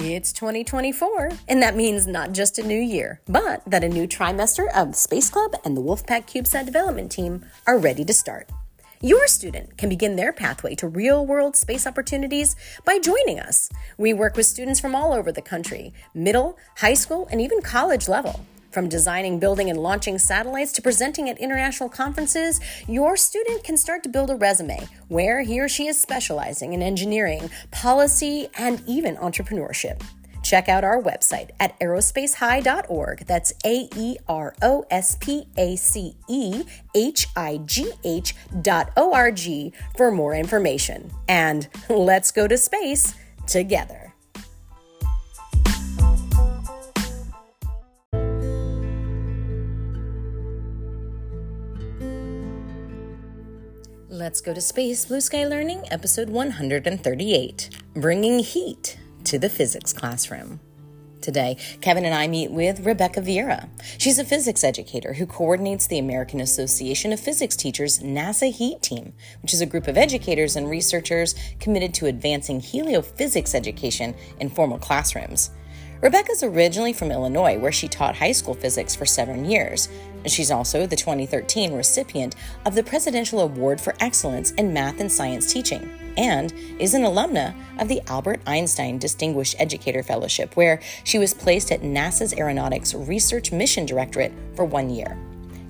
It's 2024, and that means not just a new year, but that a new trimester of Space Club and the Wolfpack CubeSat development team are ready to start. Your student can begin their pathway to real world space opportunities by joining us. We work with students from all over the country, middle, high school, and even college level. From designing, building, and launching satellites to presenting at international conferences, your student can start to build a resume where he or she is specializing in engineering, policy, and even entrepreneurship. Check out our website at aerospacehigh.org. That's A E R O S P A C E H I G H dot O R G for more information. And let's go to space together. Let's go to space, Blue Sky Learning, episode 138 Bringing Heat to the Physics Classroom. Today, Kevin and I meet with Rebecca Vieyra. She's a physics educator who coordinates the American Association of Physics Teachers NASA HEAT team, which is a group of educators and researchers committed to advancing heliophysics education in formal classrooms. Rebecca's originally from Illinois, where she taught high school physics for seven years. She's also the 2013 recipient of the Presidential Award for Excellence in Math and Science Teaching and is an alumna of the Albert Einstein Distinguished Educator Fellowship, where she was placed at NASA's Aeronautics Research Mission Directorate for one year.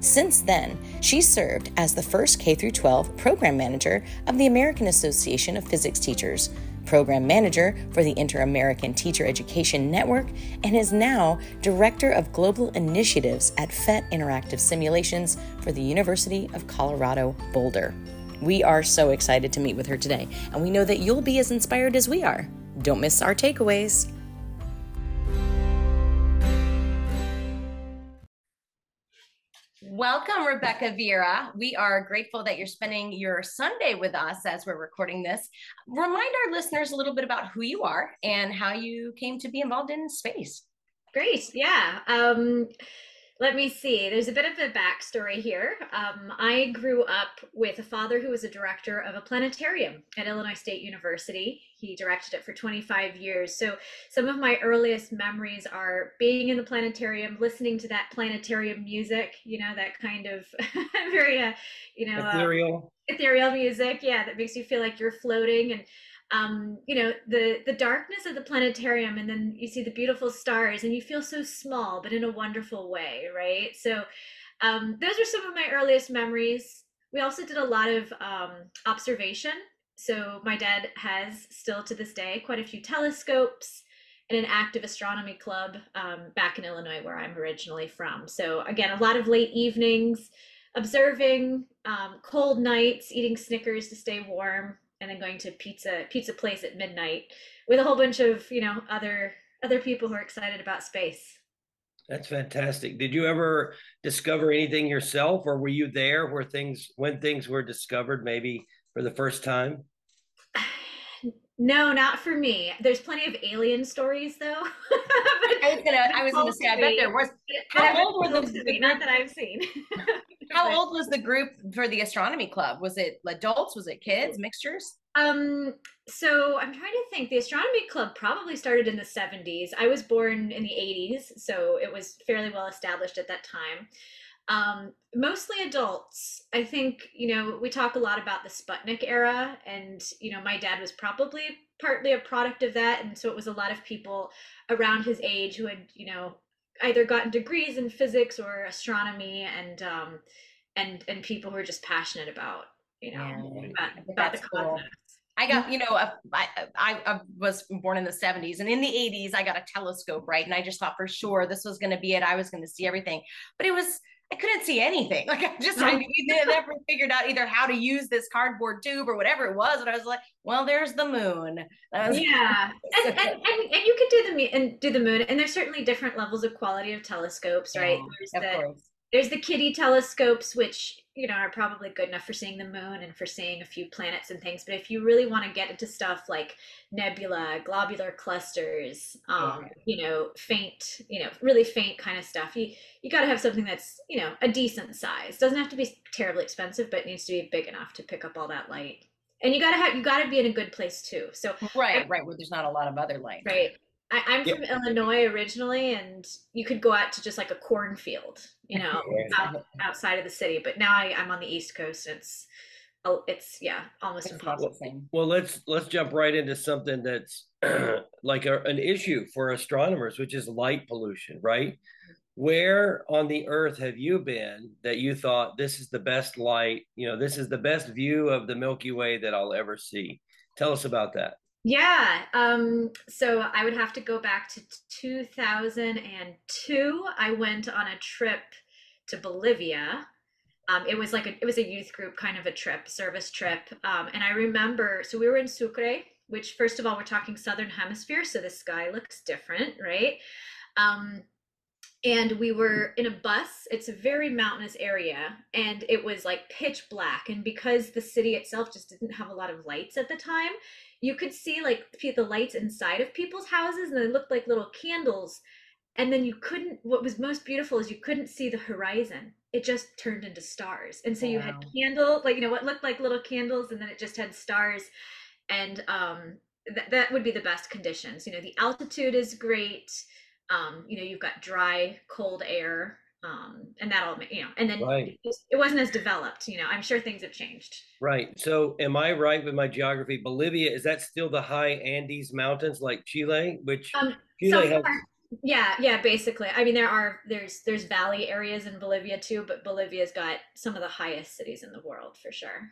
Since then, she served as the first K 12 program manager of the American Association of Physics Teachers, program manager for the Inter American Teacher Education Network, and is now director of global initiatives at PhET Interactive Simulations for the University of Colorado Boulder. We are so excited to meet with her today, and we know that you'll be as inspired as we are. Don't miss our takeaways. Welcome, Rebecca Vieyra. We are grateful that you're spending your Sunday with us as we're recording this. Remind our listeners a little bit about who you are and how you came to be involved in space. Great. Yeah. Um, let me see. There's a bit of a backstory here. Um, I grew up with a father who was a director of a planetarium at Illinois State University. He directed it for 25 years. So some of my earliest memories are being in the planetarium, listening to that planetarium music, you know, that kind of very, uh, you know, ethereal. Uh, ethereal music. Yeah, that makes you feel like you're floating. And um, you know the the darkness of the planetarium and then you see the beautiful stars and you feel so small but in a wonderful way right so um, those are some of my earliest memories we also did a lot of um, observation so my dad has still to this day quite a few telescopes and an active astronomy club um, back in illinois where i'm originally from. So again a lot of late evenings observing um, cold nights eating snickers to stay warm and then going to pizza pizza place at midnight with a whole bunch of you know other other people who are excited about space. That's fantastic. Did you ever discover anything yourself or were you there where things when things were discovered maybe for the first time no not for me there's plenty of alien stories though i was gonna i was gonna say i bet there was how old were the not that i've seen how old was the group for the astronomy club? Was it adults? Was it kids? Mixtures? Um, so I'm trying to think. The astronomy club probably started in the 70s. I was born in the 80s, so it was fairly well established at that time. Um, mostly adults. I think, you know, we talk a lot about the Sputnik era, and, you know, my dad was probably partly a product of that. And so it was a lot of people around his age who had, you know, either gotten degrees in physics or astronomy and um and and people who are just passionate about you know yeah, about, about the cool. cosmos I got, you know, I, I, I was born in the 70s and in the 80s, I got a telescope, right? And I just thought for sure this was going to be it. I was going to see everything, but it was, I couldn't see anything. Like I just, I never figured out either how to use this cardboard tube or whatever it was. And I was like, well, there's the moon. Yeah. and, and, and, and, you can do the and do the moon. And there's certainly different levels of quality of telescopes, right? Yeah, there's of the, course there's the kiddie telescopes which you know are probably good enough for seeing the moon and for seeing a few planets and things but if you really want to get into stuff like nebula globular clusters um, yeah. you know faint you know really faint kind of stuff you you got to have something that's you know a decent size. Doesn't have to be terribly expensive but needs to be big enough to pick up all that light. And you got to have you got to be in a good place too so right right where there's not a lot of other light. Right I, am from Illinois originally, and you could go out to just like a cornfield, you know, out, outside of the city. But now I, am on the East Coast. It's oh, it's yeah, almost it's impossible. Well, let's let's jump right into something that's like a, an issue for astronomers, which is light pollution, right? Where on the earth have you been that you thought this is the best light? You know, this is the best view of the Milky Way that I'll ever see. Tell us about that. Yeah. Um, so I would have to go back to 2002. I went on a trip to Bolivia. Um, it was like a, it was a youth group kind of a trip, service trip. Um, and I remember, so we were in Sucre, which first of all, we're talking Southern hemisphere. So the sky looks different, right? Um, and we were in a bus. It's a very mountainous area and it was like pitch black. And because the city itself just didn't have a lot of lights at the time you could see like the lights inside of people's houses and they looked like little candles. And then you couldn't what was most beautiful is you couldn't see the horizon. It just turned into stars. And so wow. you had candle like you know what looked like little candles and then it just had stars. And um th- that would be the best conditions. You know the altitude is great um, you know, you've got dry, cold air, um, and that'll, you know, and then right. it, it wasn't as developed. You know, I'm sure things have changed. Right. So, am I right with my geography? Bolivia is that still the high Andes mountains like Chile, which um, Chile has. Yeah, yeah, basically. I mean, there are there's there's valley areas in Bolivia too, but Bolivia's got some of the highest cities in the world for sure.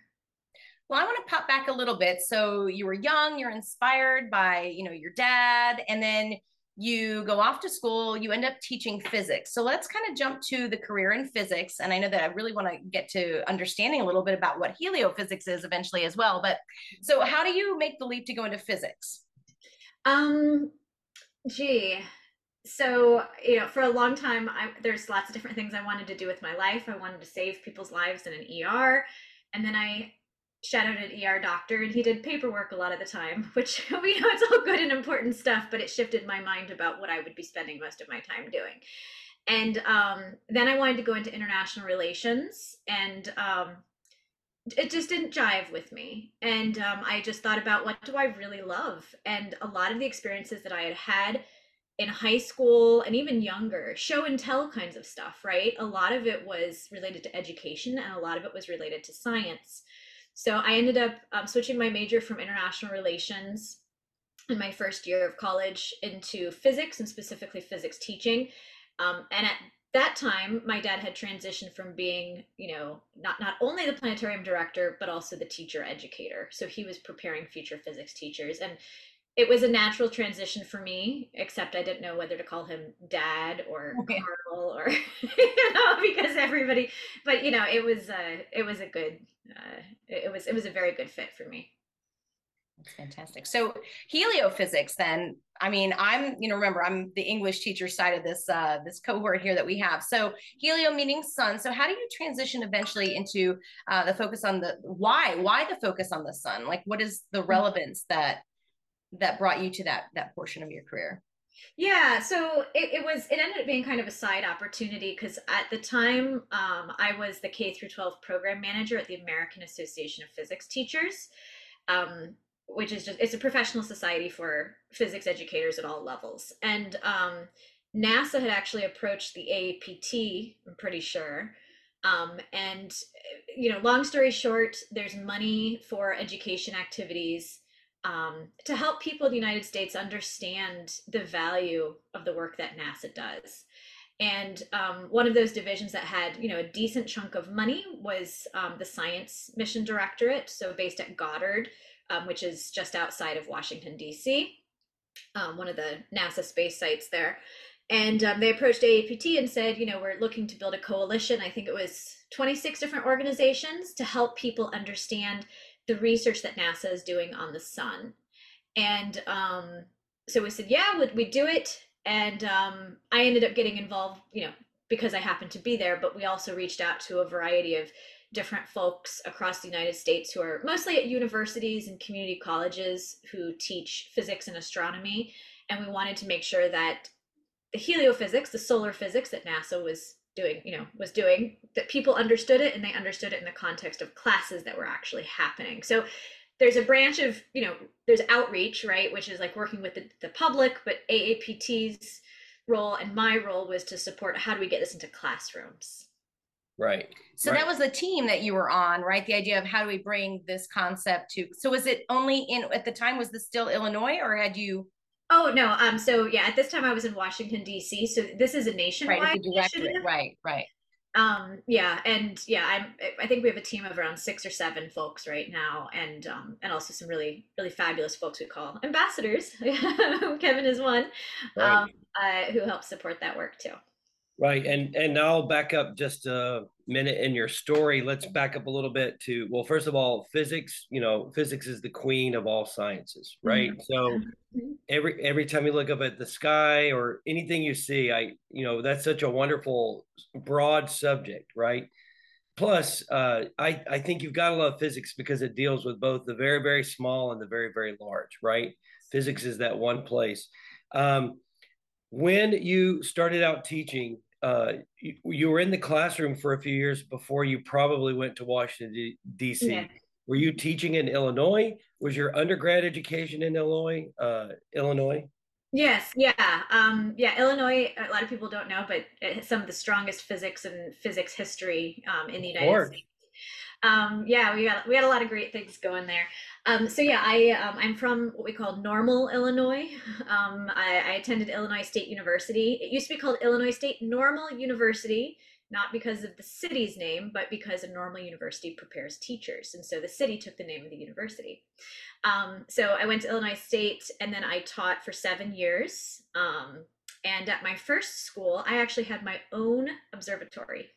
Well, I want to pop back a little bit. So you were young, you're inspired by, you know, your dad, and then you go off to school, you end up teaching physics. So let's kind of jump to the career in physics. And I know that I really want to get to understanding a little bit about what heliophysics is eventually as well. But so how do you make the leap to go into physics? Um, gee, so you know, for a long time, I, there's lots of different things I wanted to do with my life. I wanted to save people's lives in an ER, and then I shadowed an ER doctor and he did paperwork a lot of the time, which we know it's all good and important stuff, but it shifted my mind about what I would be spending most of my time doing. And um, then I wanted to go into international relations and um, it just didn't jive with me. And um, I just thought about what do I really love? And a lot of the experiences that I had had in high school and even younger, show and tell kinds of stuff, right? A lot of it was related to education and a lot of it was related to science so I ended up um, switching my major from international relations in my first year of college into physics and specifically physics teaching. Um, and at that time, my dad had transitioned from being, you know, not not only the planetarium director but also the teacher educator. So he was preparing future physics teachers, and it was a natural transition for me. Except I didn't know whether to call him dad or okay. Carl or you know because everybody. But you know, it was uh, it was a good uh, it, was it was a very good fit for me. That's fantastic. So heliophysics, then. I mean, I'm you know remember I'm the English teacher side of this uh, this cohort here that we have. So helio meaning sun. So how do you transition eventually into uh, the focus on the why? Why the focus on the sun? Like, what is the mm-hmm. relevance that that brought you to that that portion of your career? Yeah, so it, it was it ended up being kind of a side opportunity because at the time um, I was the K through 12 program manager at the American Association of Physics Teachers, um, which is just it's a professional society for physics educators at all levels. And um, NASA had actually approached the AAPT, I'm pretty sure. Um, and you know, long story short, there's money for education activities um, to help people in the United States understand the value of the work that NASA does. And um, one of those divisions that had, you know, a decent chunk of money was um, the Science Mission Directorate, so based at Goddard, um, which is just outside of Washington D.C., um, one of the NASA space sites there. And um, they approached AAPT and said, you know, we're looking to build a coalition. I think it was 26 different organizations to help people understand the research that NASA is doing on the sun. And um, so we said, yeah, would we do it? And um, I ended up getting involved, you know, because I happened to be there, but we also reached out to a variety of different folks across the United States who are mostly at universities and community colleges who teach physics and astronomy. And we wanted to make sure that the heliophysics, the solar physics that NASA was doing you know was doing that people understood it and they understood it in the context of classes that were actually happening. So there's a branch of you know there's outreach right which is like working with the, the public but aapt's role and my role was to support how do we get this into classrooms. Right. So right. that was the team that you were on right? The idea of how do we bring this concept to so was it only in at the time was this still illinois or had you oh no um so yeah at this time i was in washington d.c so this is a nationwide right, initiative. right right um yeah and yeah i'm i think we have a team of around six or seven folks right now and um and also some really really fabulous folks we call ambassadors kevin is one right. um uh, who helps support that work too right and and now i'll back up just a minute in your story let's back up a little bit to well first of all physics you know physics is the queen of all sciences right? Mm-hmm. so mm-hmm. every every time you look up at the sky or anything you see i you know that's such a wonderful broad subject right? Plus uh, I, I think you've got to love physics because it deals with both the very very small and the very very large right? Physics is that one place. Um, when you started out teaching uh, you, you, were in the classroom for a few years before you probably went to Washington D.C. Yeah. Were you teaching in Illinois? Was your undergrad education in Illinois? Uh, Illinois? Yes, yeah, um, yeah. Illinois. A lot of people don't know, but some of the strongest physics and physics history um, in the United States um, yeah, we got we had a lot of great things going there. Um, so yeah, I um, I'm from what we call Normal, Illinois. Um, I, I, attended Illinois State University. It used to be called Illinois State Normal University, not because of the city's name, but because a normal university prepares teachers, and so the city took the name of the university. Um, so I went to Illinois State, and then I taught for seven years. Um, and at my first school, I actually had my own observatory.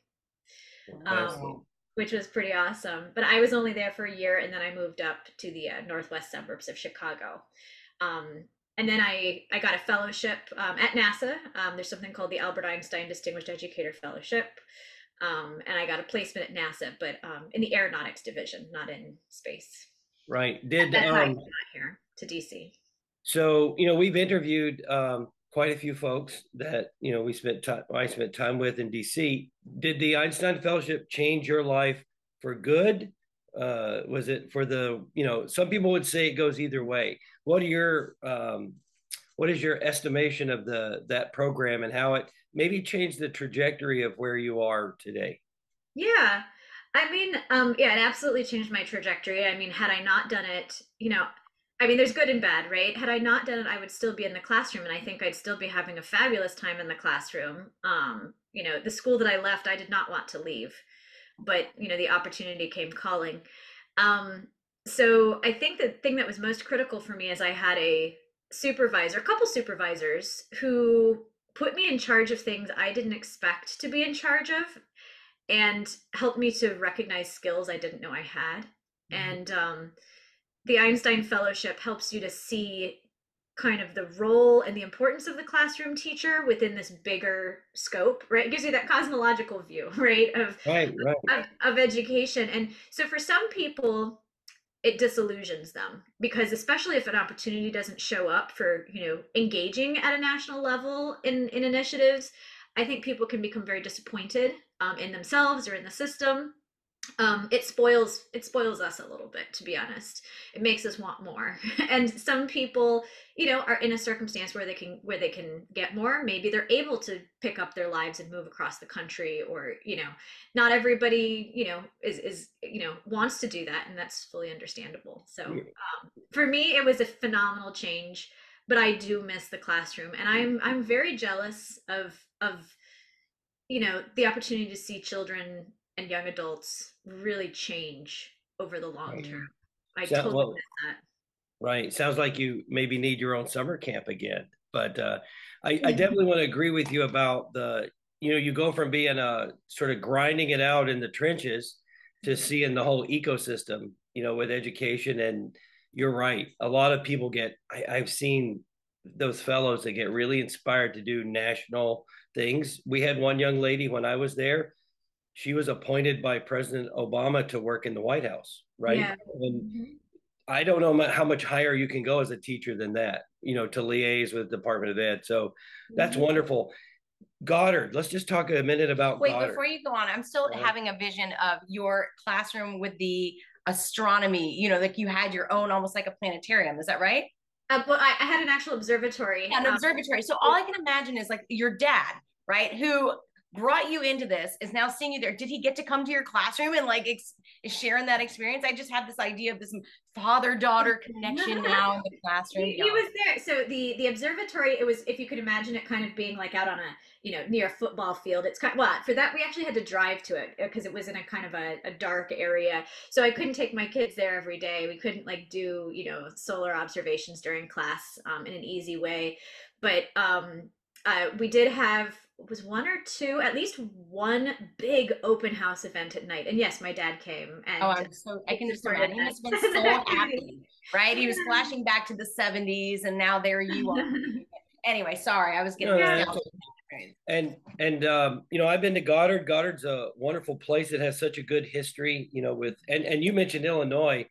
Um, which was pretty awesome. But I was only there for a year, and then I moved up to the uh, northwest suburbs of Chicago. Um, and then I, I got a fellowship um, at NASA. Um, there's something called the Albert Einstein Distinguished Educator Fellowship. Um, and I got a placement at NASA, but um, in the aeronautics division, not in space. Right. Did um, not here to DC. So you know we've interviewed um, quite a few folks that you know we spent time I spent time with in DC. Did the Einstein Fellowship change your life for good? Uh, was it for the you know some people would say it goes either way. What are your um, what is your estimation of the that program and how it maybe changed the trajectory of where you are today? Yeah. I mean, um, yeah, it absolutely changed my trajectory. I mean, had I not done it, you know, I mean, there's good and bad, right? Had I not done it, I would still be in the classroom, and I think I'd still be having a fabulous time in the classroom. Um, you know, the school that I left, I did not want to leave, but you know, the opportunity came calling. Um, so I think the thing that was most critical for me is I had a supervisor, a couple supervisors who put me in charge of things I didn't expect to be in charge of, and helped me to recognize skills I didn't know I had, mm-hmm. and um, the Einstein Fellowship helps you to see kind of the role and the importance of the classroom teacher within this bigger scope, right? It gives you that cosmological view, right, of, right, right. of, of education. And so for some people, it disillusions them because especially if an opportunity doesn't show up for you know engaging at a national level in in initiatives i think people can become very disappointed um, in themselves or in the system um, it spoils it spoils us a little bit to be honest. It makes us want more. And some people you know are in a circumstance where they can where they can get more. Maybe they're able to pick up their lives and move across the country or you know not everybody you know is is you know wants to do that and that's fully understandable. So um, for me it was a phenomenal change but i do miss the classroom. And i'm i'm very jealous of of you know the opportunity to see children and young adults really change over the long term. I so, totally well, that. Right. Sounds like you maybe need your own summer camp again. But uh, I, I definitely want to agree with you about the, you know, you go from being a uh, sort of grinding it out in the trenches to mm-hmm. seeing the whole ecosystem, you know, with education. And you're right. A lot of people get, I, I've seen those fellows that get really inspired to do national things. We had one young lady when I was there she was appointed by President Obama to work in the White House, right? Yeah. And mm-hmm. I don't know how much higher you can go as a teacher than that, you know, to liaise with the Department of Ed. So that's mm-hmm. wonderful. Goddard, let's just talk a minute about Wait, Goddard. before you go on, I'm still having a vision of your classroom with the astronomy, you know, like you had your own almost like a planetarium. Is that right? Uh, well, I, I, had an actual observatory. Yeah, an um, observatory. So all I can imagine is like your dad, right? Who brought you into this is now seeing you there. Did he get to come to your classroom and like ex- sharing that experience? I just have this idea of this father daughter connection now in the classroom. He, he, was there. So the the observatory, it was if you could imagine it kind of being like out on a you know near a football field. It's kind of, well for that we actually had to drive to it because uh, it was in a kind of a, a dark area. So I couldn't take my kids there every day. We couldn't like do you know solar observations during class um, in an easy way. But um, uh, we did have was one or two, at least one big open house event at night. And yes, my dad came. And oh, I'm so I can just imagine. He must have been so happy, right? He was flashing back to the 70s, and now there you are. anyway, sorry, I was getting. No, and and um, you know, I've been to Goddard. Goddard's a wonderful place. It has such a good history. You know, with and and you mentioned Illinois.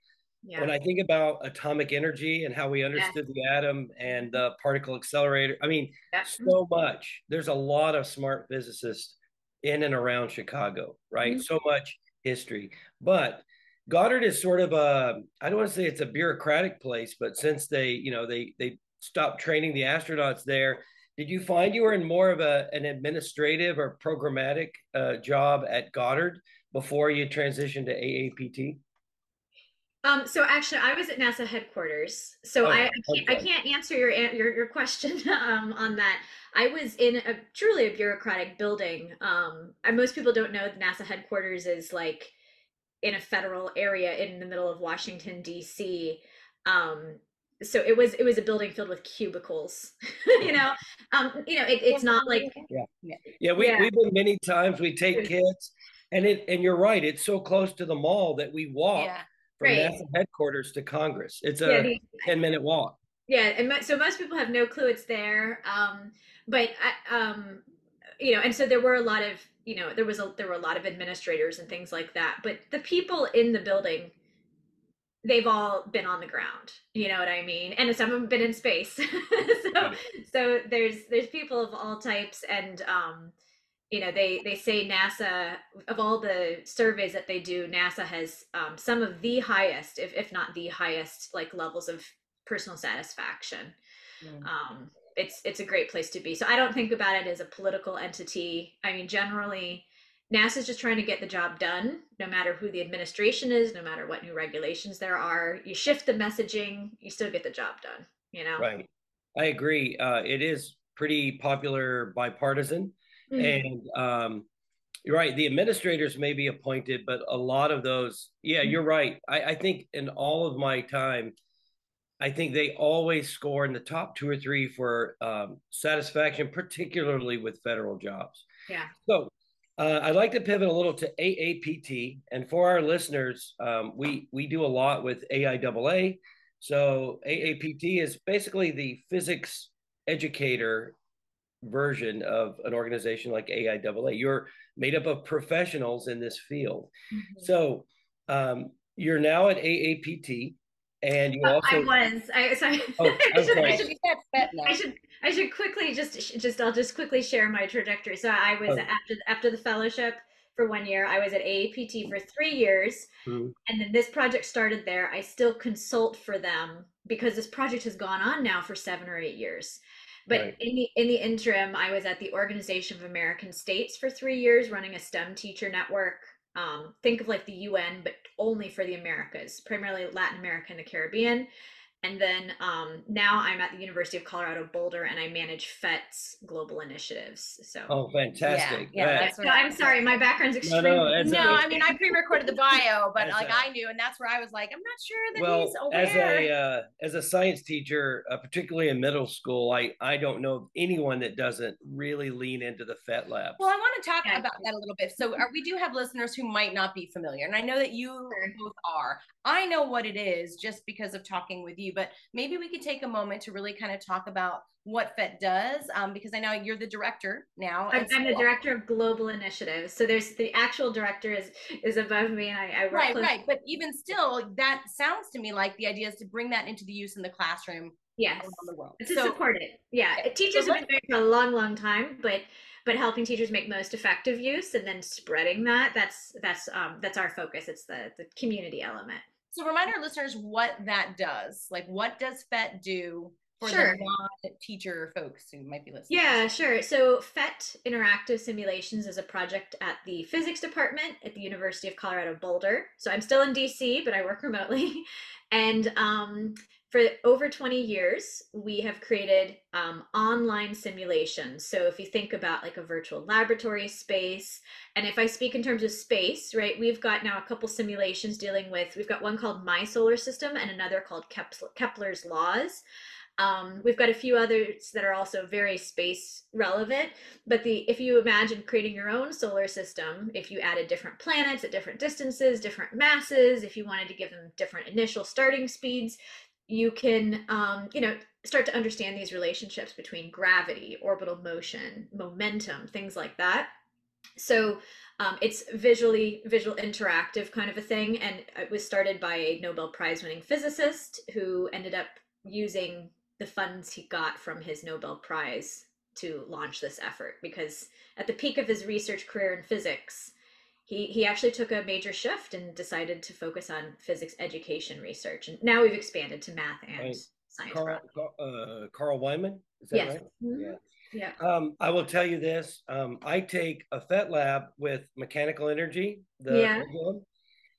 Yeah. When I think about atomic energy and how we understood yeah. the atom and the particle accelerator, I mean, yeah. so much. There's a lot of smart physicists in and around Chicago, right? Mm-hmm. So much history. But Goddard is sort of a I don't want to say it's a bureaucratic place, but since they, you know, they they stopped training the astronauts there, did you find you were in more of a an administrative or programmatic uh, job at Goddard before you transitioned to AAPT? Um, so actually, I was at NASA headquarters, so oh, I, I, can't, I, can't, answer your your, your question um, on that. I was in a truly a bureaucratic building. Um, and most people don't know that NASA headquarters is like in a federal area in the middle of Washington D.C. Um, so it was it was a building filled with cubicles. you know, um, you know, it, it's not like yeah, yeah. We yeah. we've been many times. We take kids, and it and you're right. It's so close to the mall that we walk. Yeah from right. NASA headquarters to Congress. It's a yeah, the, 10 minute walk. Yeah. And so most people have no clue it's there. Um, but, I, um, you know, and so there were a lot of, you know, there was a, there were a lot of administrators and things like that, but the people in the building, they've all been on the ground, you know what I mean? And some of them been in space. so, so there's, there's people of all types and, um, you know they they say nasa of all the surveys that they do nasa has um, some of the highest if, if not the highest like levels of personal satisfaction. Mm. um, it's it's a great place to be. So i don't think about it as a political entity. I mean generally nasa's just trying to get the job done no matter who the administration is no matter what new regulations there are. You shift the messaging you still get the job done you know? Right. I agree. Uh, it is pretty popular bipartisan Mm-hmm. And um, you're right. The administrators may be appointed, but a lot of those, yeah, you're right. I, I think in all of my time, I think they always score in the top two or three for um, satisfaction, particularly with federal jobs. Yeah. So uh, I'd like to pivot a little to AAPT, and for our listeners, um, we we do a lot with AIAA. So AAPT is basically the physics educator version of an organization like AIAA. You're made up of professionals in this field. Mm-hmm. So um, you're now at AAPT, and you also. I was. I sorry. Oh, I, should, I, should, I should. I should quickly just just I'll just quickly share my trajectory. So I was oh. after after the fellowship for one year. I was at AAPT for three years, mm-hmm. and then this project started there. I still consult for them because this project has gone on now for seven or eight years. But right. in the in the interim, I was at the Organization of American States for three years, running a STEM teacher network. Um, think of like the UN, but only for the Americas, primarily Latin America and the Caribbean. And then um, now I'm at the University of Colorado Boulder and I manage PhET's global initiatives. So Oh fantastic. Yeah, yeah that's what I'm sorry, my background's extremely No, no, no I mean I pre-recorded the bio, but like I knew and that's where I was like, I'm not sure that well, he's aware. As a uh, as a science teacher, uh, particularly in middle school, I I don't know of anyone that doesn't really lean into the PhET lab. Well, I want to talk yeah. about that a little bit. So we do have listeners who might not be familiar, and I know that you both are. I know what it is just because of talking with you, but maybe we could take a moment to really kind of talk about what PhET does, um, because I know you're the director now. I'm, I'm, the director of global initiatives. So there's the actual director is is above me, and I, I right, close. right. But even still, that sounds to me like the idea is to bring that into the use in the classroom yes around the world. to So- support it yeah teachers So have been doing it for a long long time but but helping teachers make most effective use and then spreading that that's that's um that's our focus it's the the community element So remind our listeners what that does. Like, what does PhET do for Sure. the non-teacher folks who might be listening? Yeah, sure. So PhET Interactive Simulations is a project at the physics department at the University of Colorado Boulder. So I'm still in DC, but I work remotely. And um, for over 20 years, we have created um, online simulations. So if you think about like a virtual laboratory space, and if I speak in terms of space, right, we've got now a couple simulations dealing with, we've got one called My Solar System and another called Kepler's Laws. Um, we've got a few others that are also very space relevant, but the if you imagine creating your own solar system, if you added different planets at different distances, different masses, if you wanted to give them different initial starting speeds, you can um, you know start to understand these relationships between gravity, orbital motion, momentum, things like that. So um, it's visually visual interactive kind of a thing, and it was started by a Nobel Prize winning physicist who ended up using the funds he got from his Nobel Prize to launch this effort because at the peak of his research career in physics, he, he actually took a major shift and decided to focus on physics education research. And now we've expanded to math and Right. science. Carl. Uh, Carl Wieman. Is that Yes. right? Mhm. Yeah. Yeah. Um, I will tell you this. Um, I take a PhET lab with mechanical energy, the Yeah. curriculum,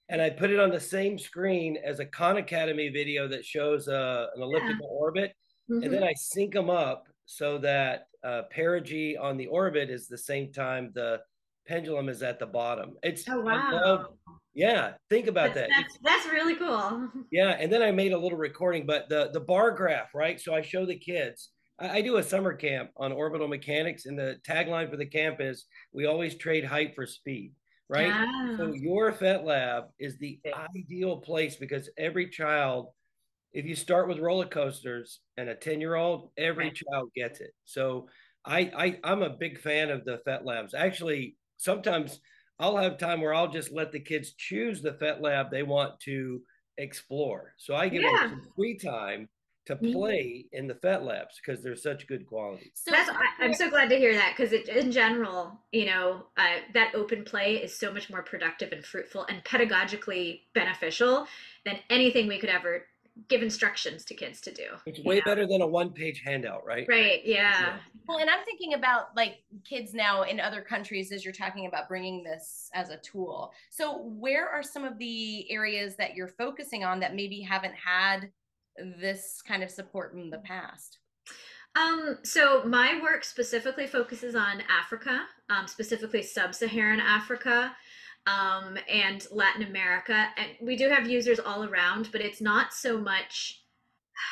and I put it on the same screen as a Khan Academy video that shows uh, an elliptical orbit, Mhm. and then I sync them up so that uh, perigee on the orbit is the same time the pendulum is at the bottom. It's oh, I love- wow. yeah. Think about That's, that. that's, that's really cool. Yeah, and then I made a little recording, but the the bar graph, right? So I show the kids. I, I do a summer camp on orbital mechanics, and the tagline for the camp is "We always trade height for speed." Right. So Ah. your PhET lab is the ideal place because every child, if you start with roller coasters and a ten year old, every Right. child gets it. So I, I I'm a big fan of the PhET labs. Actually, sometimes I'll have time where I'll just let the kids choose the PhET lab they want to explore. So I give Yeah. them some free time to Mhm. play in the PhET labs because they're such good quality. So That's I, I'm so glad to hear that because in general, you know, uh, that open play is so much more productive and fruitful and pedagogically beneficial than anything we could ever give instructions to kids to do. It's way know? better than a one page handout, right? Right? Yeah. Well, and I'm thinking about like kids now in other countries as you're talking about bringing this as a tool. So, where are some of the areas that you're focusing on that maybe haven't had this kind of support in the past? Um, so my work specifically focuses on Africa, um, specifically sub-Saharan Africa, um, and Latin America. And we do have users all around, but it's not so much.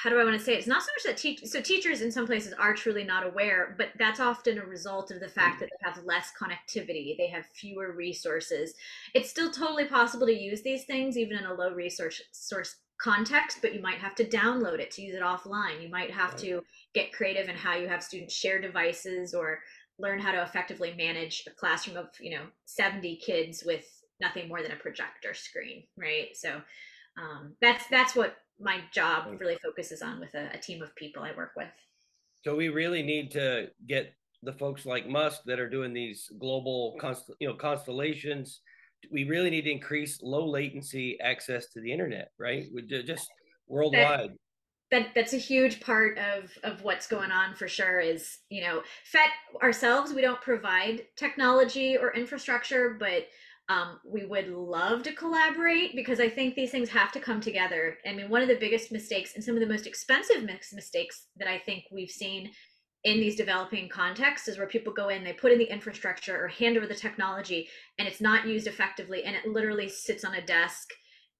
How do I want to say it? It's not so much that teach so teachers in some places are truly not aware, but that's often a result of the fact that they have less connectivity, they have fewer resources. It's still totally possible to use these things even in a low resource source context, but you might have to download it to use it offline. You might have Right. to get creative in how you have students share devices or learn how to effectively manage a classroom of you know 70 kids with nothing more than a projector screen right so um, that's that's what my job really focuses on with a, a team of people i work with So we really need to get the folks like Musk that are doing these global const- you know constellations. We really need to increase low latency access to the internet, right? We just worldwide. That that's a huge part of of what's going on for sure is you know PhET ourselves we don't provide technology or infrastructure but um, we would love to collaborate because i think these things have to come together. I mean one of the biggest mistakes and some of the most expensive mis- mistakes that i think we've seen in these developing contexts is where people go in they put in the infrastructure or hand over the technology and it's not used effectively and it literally sits on a desk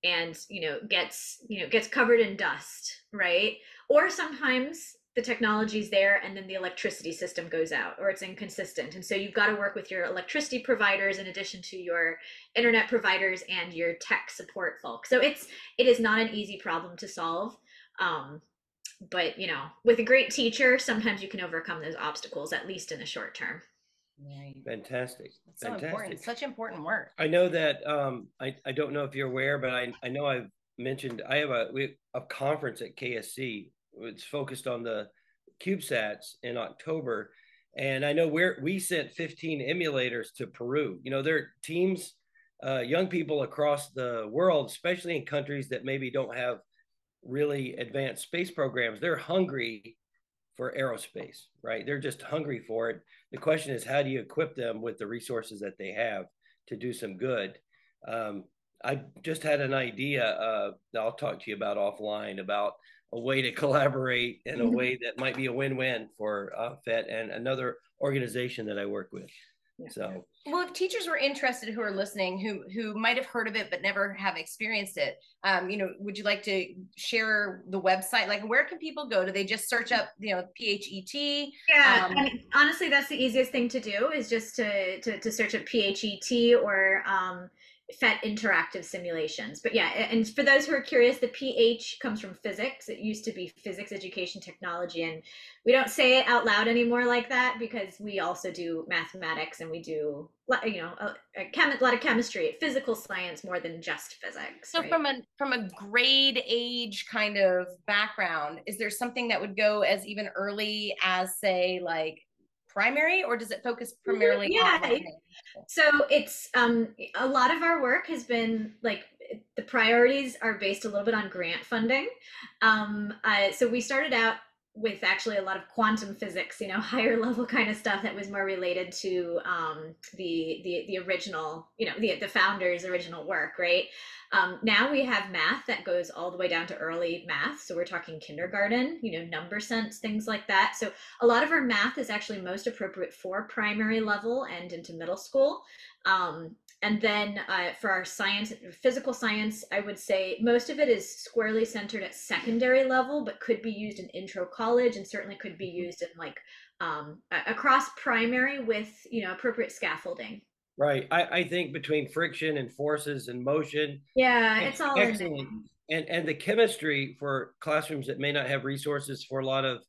and you know gets you know gets covered in dust right? Or sometimes the technology's there and then the electricity system goes out or it's inconsistent. And so you've got to work with your electricity providers in addition to your internet providers and your tech support folks so it's it is not an easy problem to solve um, but you know with a great teacher sometimes you can overcome those obstacles at least in the short term Right. Fantastic. It's so important. Such important work. I know that um, I, I don't know if you're aware, but I, I know I've mentioned I have a we, a conference at KSC it's focused on the CubeSats in October, and I know we're we sent 15 emulators to Peru. You know, there are teams, uh, young people across the world, especially in countries that maybe don't have really advanced space programs. They're hungry for aerospace, right? They're just hungry for it. The question is, how do you equip them with the resources that they have to do some good? Um, I just had an idea uh, that I'll talk to you about offline about a way to collaborate in a mm-hmm. way that might be a win-win for uh, PhET and another organization that I work with. Yeah. So, well, if teachers were interested who are listening, who who might have heard of it but never have experienced it, um, you know, would you like to share the website? Like, where can people go? Do they just search up, you know, PHET? Yeah, um, I mean, honestly, that's the easiest thing to do is just to to, to search up PHET or um, PhET interactive simulations. But yeah, and for those who are curious, the PH comes from physics. It used to be physics education technology. And we don't say it out loud anymore like that because we also do mathematics and we do, you know, a, a, chem- a lot of chemistry, physical science more than just physics. So right? from a from a grade age kind of background, is there something that would go as even early as say like primary or does it focus primarily yeah. on so it's um a lot of our work has been like the priorities are based a little bit on grant funding um uh, so we started out with actually a lot of quantum physics, you know, higher level kind of stuff that was more related to um, the the the original, you know, the the founders' original work, right? Um, now we have math that goes all the way down to early math. So we're talking kindergarten, you know, number sense, things like that. So a lot of our math is actually most appropriate for primary level and into middle school. Um, and then uh, for our science, physical science, I would say most of it is squarely centered at secondary level, but could be used in intro college and certainly could be mm-hmm. used in like um, across primary with, you know, appropriate scaffolding. Right. I, I think between friction and forces and motion. Yeah, it's all excellent. And and the chemistry for classrooms that may not have resources for a lot of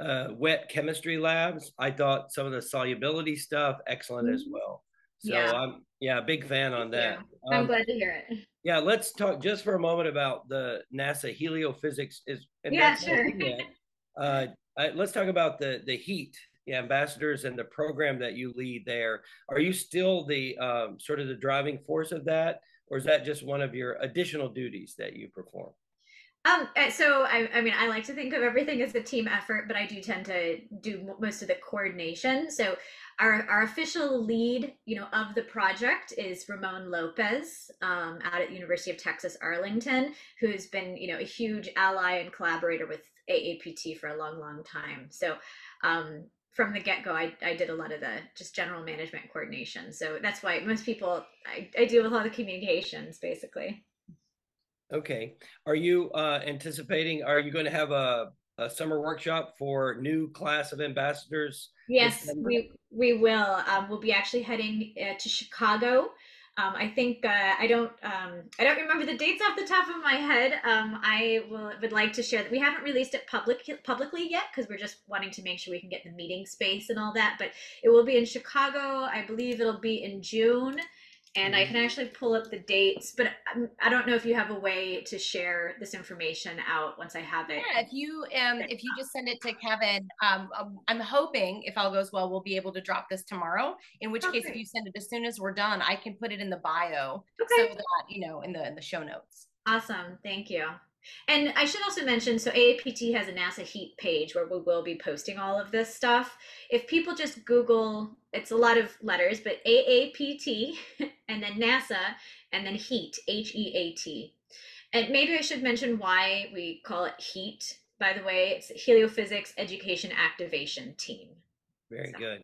uh, wet chemistry labs, I thought some of the solubility stuff excellent mm-hmm. as well. So yeah. I'm yeah, big fan on that. I'm um, glad to hear it. Yeah, let's talk just for a moment about the NASA heliophysics is yeah, sure. uh, let's talk about the the heat yeah, ambassadors and the program that you lead there. Are you still the um, sort of the driving force of that, or is that just one of your additional duties that you perform? Um, uh, so I, I mean, I like to think of everything as a team effort, but I do tend to do most of the coordination. So our, our official lead, you know, of the project is Ramon Lopez um, out at University of Texas Arlington, who's been, you know, a huge ally and collaborator with AAPT for a long, long time. So um, from the get go, I, I did a lot of the just general management coordination. So that's why most people, I, I deal with all the communications basically. Okay. Are you uh, anticipating, are you going to have a, a summer workshop for new class of ambassadors? Yes, we, we will. Um, we'll be actually heading uh, to Chicago um, I think uh, I don't um, I don't remember the dates off the top of my head. Um, I will, would like to share that we haven't released it public publicly yet because we're just wanting to make sure we can get the meeting space and all that. But it will be in Chicago. I believe it'll be in June and I mm-hmm. can actually pull up the dates, but I don't know if you have a way to share this information out once I have it. Yeah, if you um if you just send it to Kevin, um, um I'm hoping if all goes well, we'll be able to drop this tomorrow. In which okay. case, if you send it as soon as we're done, I can put it in the bio okay. so that you know in the in the show notes. Awesome, thank you. And I should also mention so AAPT has a NASA Heat page where we will be posting all of this stuff. If people just Google, it's a lot of letters, but AAPT and then NASA and then Heat, H E A T. And maybe I should mention why we call it HEAT. By the way, it's Heliophysics Education Activation Team. Very so. good.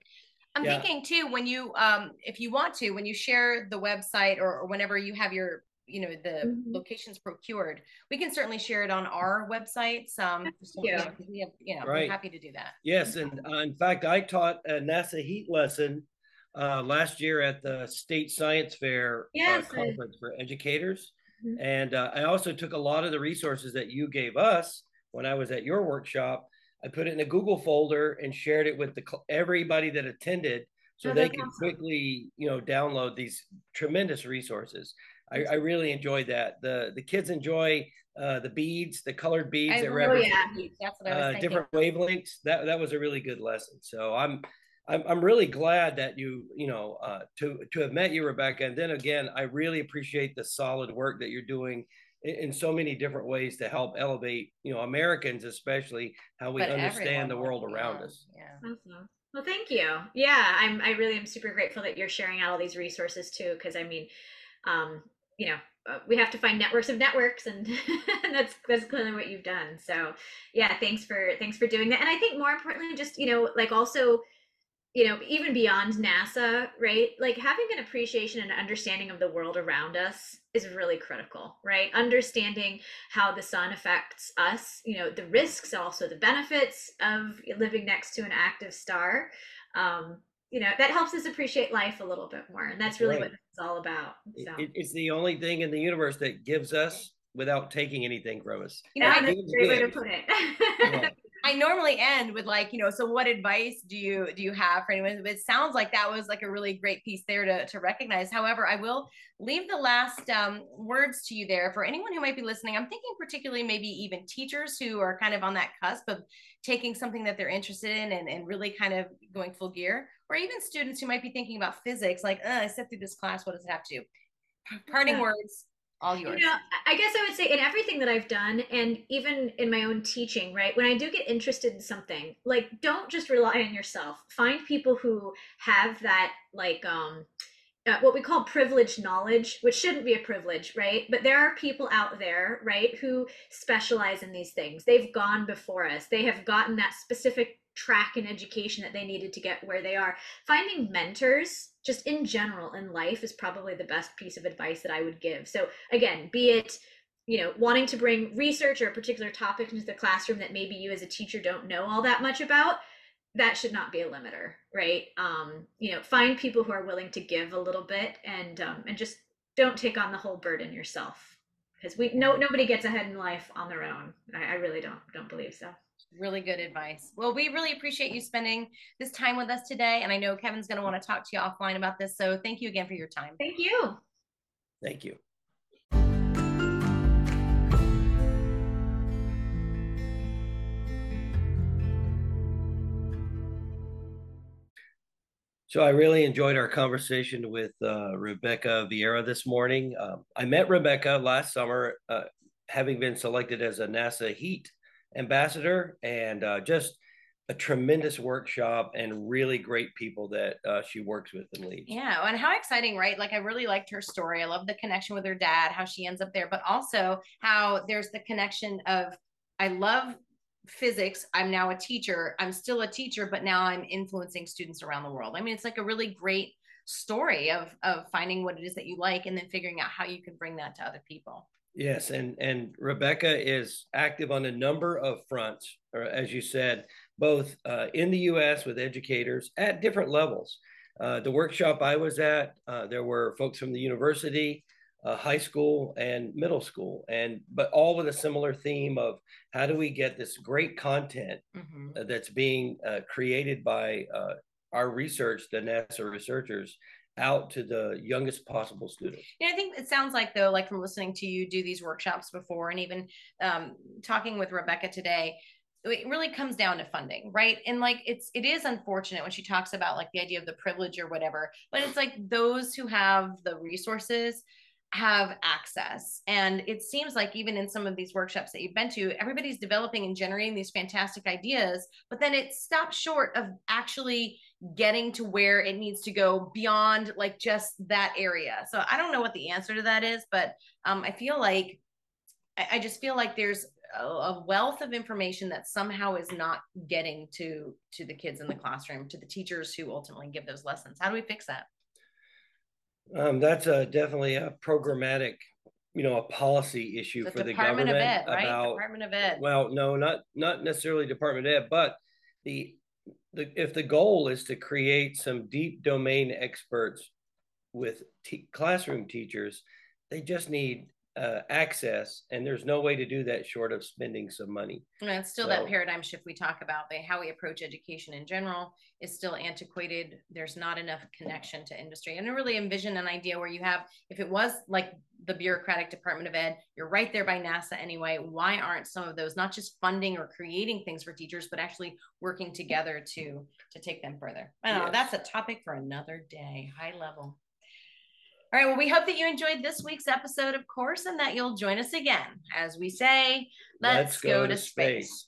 I'm yeah. thinking too when you um if you want to when you share the website or, or whenever you have your you know the mm-hmm. locations procured we can certainly share it on our websites um yeah. we have you know right. we're happy to do that yes and uh, in fact i taught a nasa heat lesson uh, last year at the state science fair uh, yes, uh, conference for educators mm-hmm. and uh, i also took a lot of the resources that you gave us when i was at your workshop i put it in a google folder and shared it with the everybody that attended so oh, they can awesome. quickly you know download these tremendous resources I, I really enjoyed that. The the kids enjoy uh, the beads, the colored beads I that love represent yeah. That's what I was uh, thinking. different wavelengths. That that was a really good lesson. So I'm I'm, I'm really glad that you you know uh, to to have met you, Rebecca. And then again, I really appreciate the solid work that you're doing in, in so many different ways to help elevate you know Americans, especially how we But understand the world around yeah, us. Yeah. Awesome. Well, thank you. Yeah, I'm. I really am super grateful that you're sharing out all these resources too. Because I mean, um, you know, uh, we have to find networks of networks, and, and that's that's clearly what you've done. So, yeah, thanks for thanks for doing that. And I think more importantly, just you know, like also, you know, even beyond NASA, right? Like having an appreciation and understanding of the world around us is really critical, right? Understanding how the sun affects us, you know, the risks, also the benefits of living next to an active star. Um, you know, that helps us appreciate life a little bit more. And that's really Right. what it's all about. So It, it's the only thing in the universe that gives us without taking anything from us. You know, that's a great way to put it. Yeah. I normally end with like, you know, so what advice do you do you have for anyone? It sounds like that was like a really great piece there to, to recognize. However, I will leave the last um, words to you there for anyone who might be listening. I'm thinking particularly maybe even teachers who are kind of on that cusp of taking something that they're interested in and, and really kind of going full gear, or even students who might be thinking about physics, like, uh, I sit through this class, what does it have to do? Parting Yeah. words, all yours. You know, I guess I would say in everything that I've done, and even in my own teaching, right? When I do get interested in something, like don't just rely on yourself. Find people who have that, like, um, uh, what we call privileged knowledge, which shouldn't be a privilege, right? But there are people out there, right, who specialize in these things. They've gone before us. They have gotten that specific track in education that they needed to get where they are. Finding mentors, just in general in life, is probably the best piece of advice that I would give. So again, be it you know wanting to bring research or a particular topic into the classroom that maybe you as a teacher don't know all that much about that should not be a limiter right um you know find people who are willing to give a little bit and um and just don't take on the whole burden yourself because we no nobody gets ahead in life on their own I, I really don't don't believe so Really good advice. Well, we really appreciate you spending this time with us today. And I know Kevin's going to want to talk to you offline about this. So thank you again for your time. thank you Thank you. So I really enjoyed our conversation with uh, Rebecca Vieyra this morning. Um, I met Rebecca last summer, uh, having been selected as a NASA HEAT ambassador, and uh, just a tremendous workshop and really great people that uh, she works with and leads. Yeah. And how exciting, right? Like, I really liked her story. I love the connection with her dad, how she ends up there, but also how there's the connection of, I love physics. I'm now a teacher. I'm still a teacher, but now I'm influencing students around the world. I mean, it's like a really great story of of finding what it is that you like and then figuring out how you can bring that to other people. Yes, and and Rebecca is active on a number of fronts, or as you said, both uh, in the U.S. with educators at different levels. Uh, the workshop I was at, uh, there were folks from the university, uh, high school, and middle school, and but all with a similar theme of how do we get this great content Mhm. uh, that's being uh, created by uh, our research, the NASA researchers, out to the youngest possible students. Yeah, I think it sounds like though, like from listening to you do these workshops before, and even um, talking with Rebecca today, it really comes down to funding, right? And like it's it is unfortunate when she talks about like the idea of the privilege or whatever, but it's like those who have the resources have access. And it seems like even in some of these workshops that you've been to everybody's developing and generating these fantastic ideas but then it stops short of actually getting to where it needs to go beyond like just that area. So i don't know what the answer to that is but um, i feel like I, I just feel like there's a, a wealth of information that somehow is not getting to to the kids in the classroom to the teachers who ultimately give those lessons. How do we fix that Um, that's a definitely a programmatic, you know, a policy issue the for the department of government ed right about. department of ed Well, no, not not necessarily Department of Ed, but the the if the goal is to create some deep domain experts with t- classroom teachers, they just need uh, access, and there's no way to do that short of spending some money. And it's still So- that paradigm shift we talk about. The, how we approach education in general is still antiquated. There's not enough connection to industry. And I really envision an idea where you have, if it was like the bureaucratic Department of Ed, you're right there by NASA anyway. Why aren't some of those not just funding or creating things for teachers, but actually working together to to take them further? I don't know. That's a topic for another day, high level. All right. Well, we hope that you enjoyed this week's episode, of course, and that you'll join us again as we say, let's, go, to space.